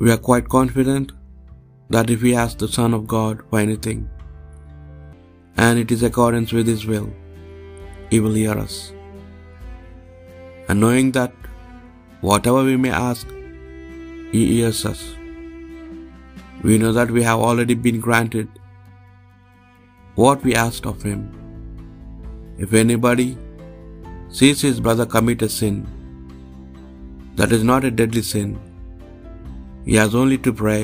we are quite confident that if we ask the Son of God for anything, and it is accordance with His will, He will hear us. And knowing that whatever we may ask, He hears us, we know that we have already been granted what we asked of Him. If anybody sees his brother commit a sin that is not a deadly sin, he has only to pray,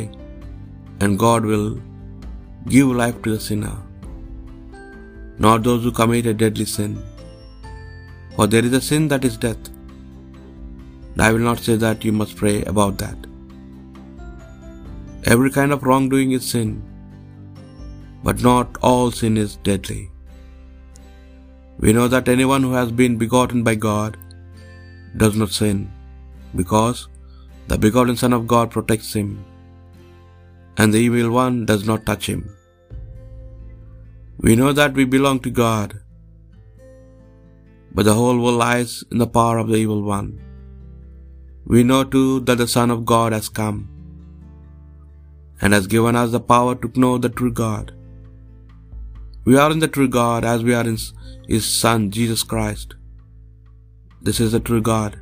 and God will give life to the sinner, not those who commit a deadly sin. For there is a sin that is death. And I will not say that you must pray about that. Every kind of wrongdoing is sin, but not all sin is deadly. We know that anyone who has been begotten by God does not sin, because the begotten Son of God protects him, and the evil one does not touch him. We know that we belong to God, but the whole world lies in the power of the evil one. We know too that the Son of God has come and has given us the power to know the true God. We are in the true God as we are in His Son, Jesus Christ. This is the true God.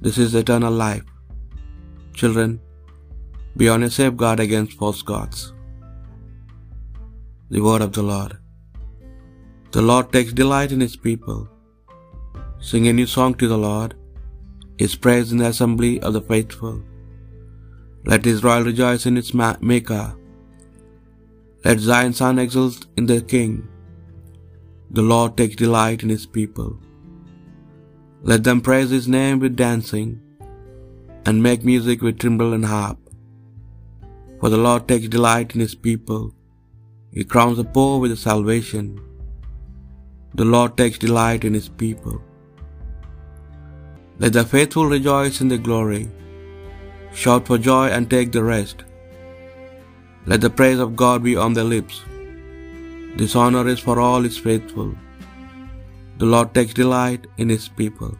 This is eternal life. Children, be on a safeguard against false gods. The word of the Lord. The Lord takes delight in His people. Sing a new song to the Lord, His praise in the assembly of the faithful. Let Israel rejoice in its Maker. Let Zion's son exult in the King. The Lord takes delight in His people. Let them praise His name with dancing, and make music with timbrel and harp. For the Lord takes delight in His people. He crowns the poor with salvation. The Lord takes delight in His people. Let the faithful rejoice in the glory. Shout for joy and take the rest. Let the praise of God be on their lips. This honor is for all His faithful. The Lord takes delight in His people.